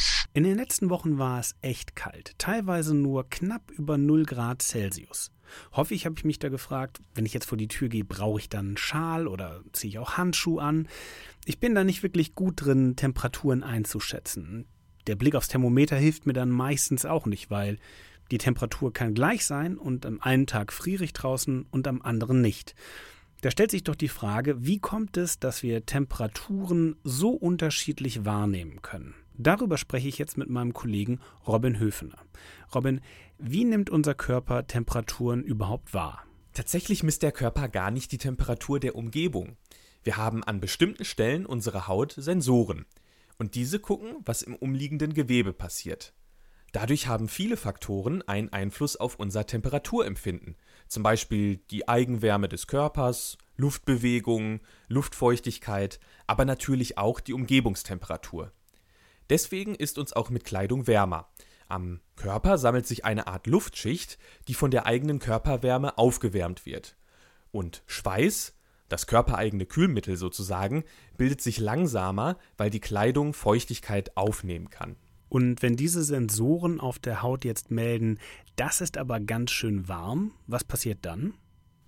Campus. In den letzten Wochen war es echt kalt, teilweise nur knapp über 0 Grad Celsius. Häufig habe ich mich da gefragt, wenn ich jetzt vor die Tür gehe, brauche ich dann einen Schal oder ziehe ich auch Handschuhe an? Ich bin da nicht wirklich gut drin, Temperaturen einzuschätzen. Der Blick aufs Thermometer hilft mir dann meistens auch nicht, weil die Temperatur kann gleich sein und am einen Tag friere ich draußen und am anderen nicht. Da stellt sich doch die Frage, wie kommt es, dass wir Temperaturen so unterschiedlich wahrnehmen können? Darüber spreche ich jetzt mit meinem Kollegen Robin Höfener. Robin, wie nimmt unser Körper Temperaturen überhaupt wahr? Tatsächlich misst der Körper gar nicht die Temperatur der Umgebung. Wir haben an bestimmten Stellen unserer Haut Sensoren. Und diese gucken, was im umliegenden Gewebe passiert. Dadurch haben viele Faktoren einen Einfluss auf unser Temperaturempfinden, zum Beispiel die Eigenwärme des Körpers, Luftbewegungen, Luftfeuchtigkeit, aber natürlich auch die Umgebungstemperatur. Deswegen ist uns auch mit Kleidung wärmer. Am Körper sammelt sich eine Art Luftschicht, die von der eigenen Körperwärme aufgewärmt wird. Und Schweiß, das körpereigene Kühlmittel sozusagen, bildet sich langsamer, weil die Kleidung Feuchtigkeit aufnehmen kann. Und wenn diese Sensoren auf der Haut jetzt melden, das ist aber ganz schön warm, was passiert dann?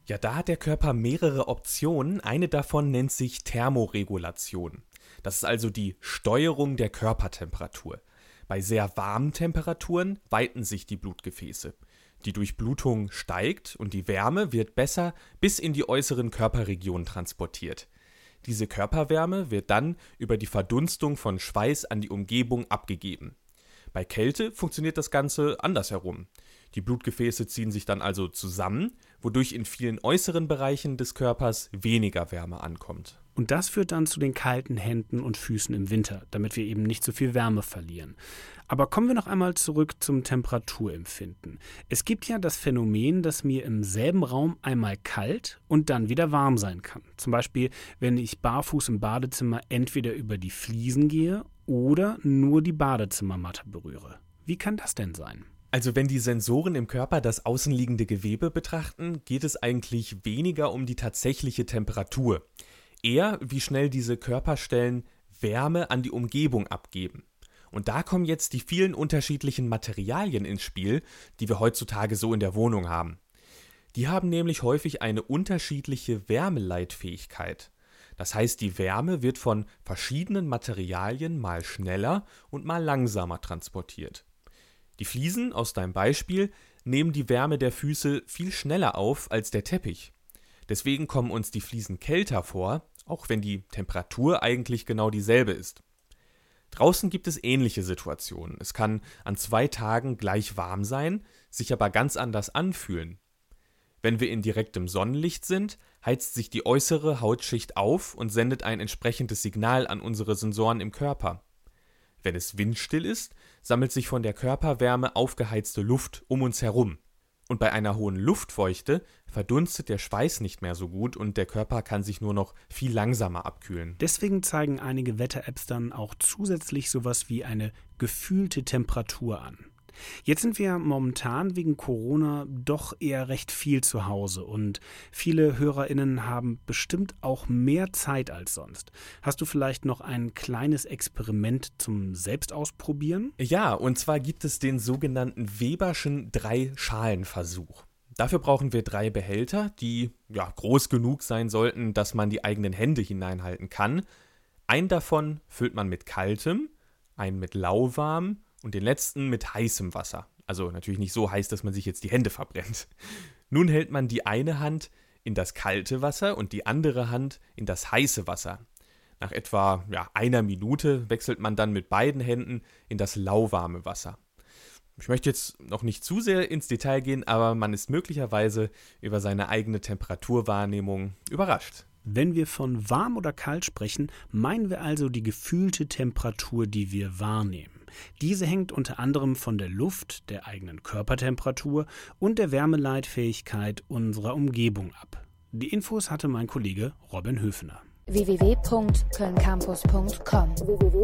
Ja, da hat der Körper mehrere Optionen. Eine davon nennt sich Thermoregulation. Das ist also die Steuerung der Körpertemperatur. Bei sehr warmen Temperaturen weiten sich die Blutgefäße. Die Durchblutung steigt und die Wärme wird besser bis in die äußeren Körperregionen transportiert. Diese Körperwärme wird dann über die Verdunstung von Schweiß an die Umgebung abgegeben. Bei Kälte funktioniert das Ganze andersherum. Die Blutgefäße ziehen sich dann also zusammen, wodurch in vielen äußeren Bereichen des Körpers weniger Wärme ankommt. Und das führt dann zu den kalten Händen und Füßen im Winter, damit wir eben nicht so viel Wärme verlieren. Aber kommen wir noch einmal zurück zum Temperaturempfinden. Es gibt ja das Phänomen, dass mir im selben Raum einmal kalt und dann wieder warm sein kann. Zum Beispiel, wenn ich barfuß im Badezimmer entweder über die Fliesen gehe oder nur die Badezimmermatte berühre. Wie kann das denn sein? Also wenn die Sensoren im Körper das außenliegende Gewebe betrachten, geht es eigentlich weniger um die tatsächliche Temperatur eher, wie schnell diese Körperstellen Wärme an die Umgebung abgeben. Und da kommen jetzt die vielen unterschiedlichen Materialien ins Spiel, die wir heutzutage so in der Wohnung haben. Die haben nämlich häufig eine unterschiedliche Wärmeleitfähigkeit. Das heißt, die Wärme wird von verschiedenen Materialien mal schneller und mal langsamer transportiert. Die Fliesen aus deinem Beispiel nehmen die Wärme der Füße viel schneller auf als der Teppich. Deswegen kommen uns die Fliesen kälter vor, auch wenn die Temperatur eigentlich genau dieselbe ist. Draußen gibt es ähnliche Situationen. Es kann an zwei Tagen gleich warm sein, sich aber ganz anders anfühlen. Wenn wir in direktem Sonnenlicht sind, heizt sich die äußere Hautschicht auf und sendet ein entsprechendes Signal an unsere Sensoren im Körper. Wenn es windstill ist, sammelt sich von der Körperwärme aufgeheizte Luft um uns herum. Und bei einer hohen Luftfeuchte verdunstet der Schweiß nicht mehr so gut und der Körper kann sich nur noch viel langsamer abkühlen. Deswegen zeigen einige Wetter-Apps dann auch zusätzlich sowas wie eine gefühlte Temperatur an. Jetzt sind wir momentan wegen Corona doch eher recht viel zu Hause und viele Hörerinnen haben bestimmt auch mehr Zeit als sonst. Hast du vielleicht noch ein kleines Experiment zum Selbstausprobieren? Ja, und zwar gibt es den sogenannten Weberschen Drei-Schalen-Versuch. Dafür brauchen wir drei Behälter, die ja groß genug sein sollten, dass man die eigenen Hände hineinhalten kann. Einen davon füllt man mit kaltem, einen mit lauwarm und den letzten mit heißem Wasser. Also natürlich nicht so heiß, dass man sich jetzt die Hände verbrennt. Nun hält man die eine Hand in das kalte Wasser und die andere Hand in das heiße Wasser. Nach etwa ja, einer Minute wechselt man dann mit beiden Händen in das lauwarme Wasser. Ich möchte jetzt noch nicht zu sehr ins Detail gehen, aber man ist möglicherweise über seine eigene Temperaturwahrnehmung überrascht. Wenn wir von warm oder kalt sprechen, meinen wir also die gefühlte Temperatur, die wir wahrnehmen. Diese hängt unter anderem von der Luft, der eigenen Körpertemperatur und der Wärmeleitfähigkeit unserer Umgebung ab. Die Infos hatte mein Kollege Robin Höfener www.kölncampus.com www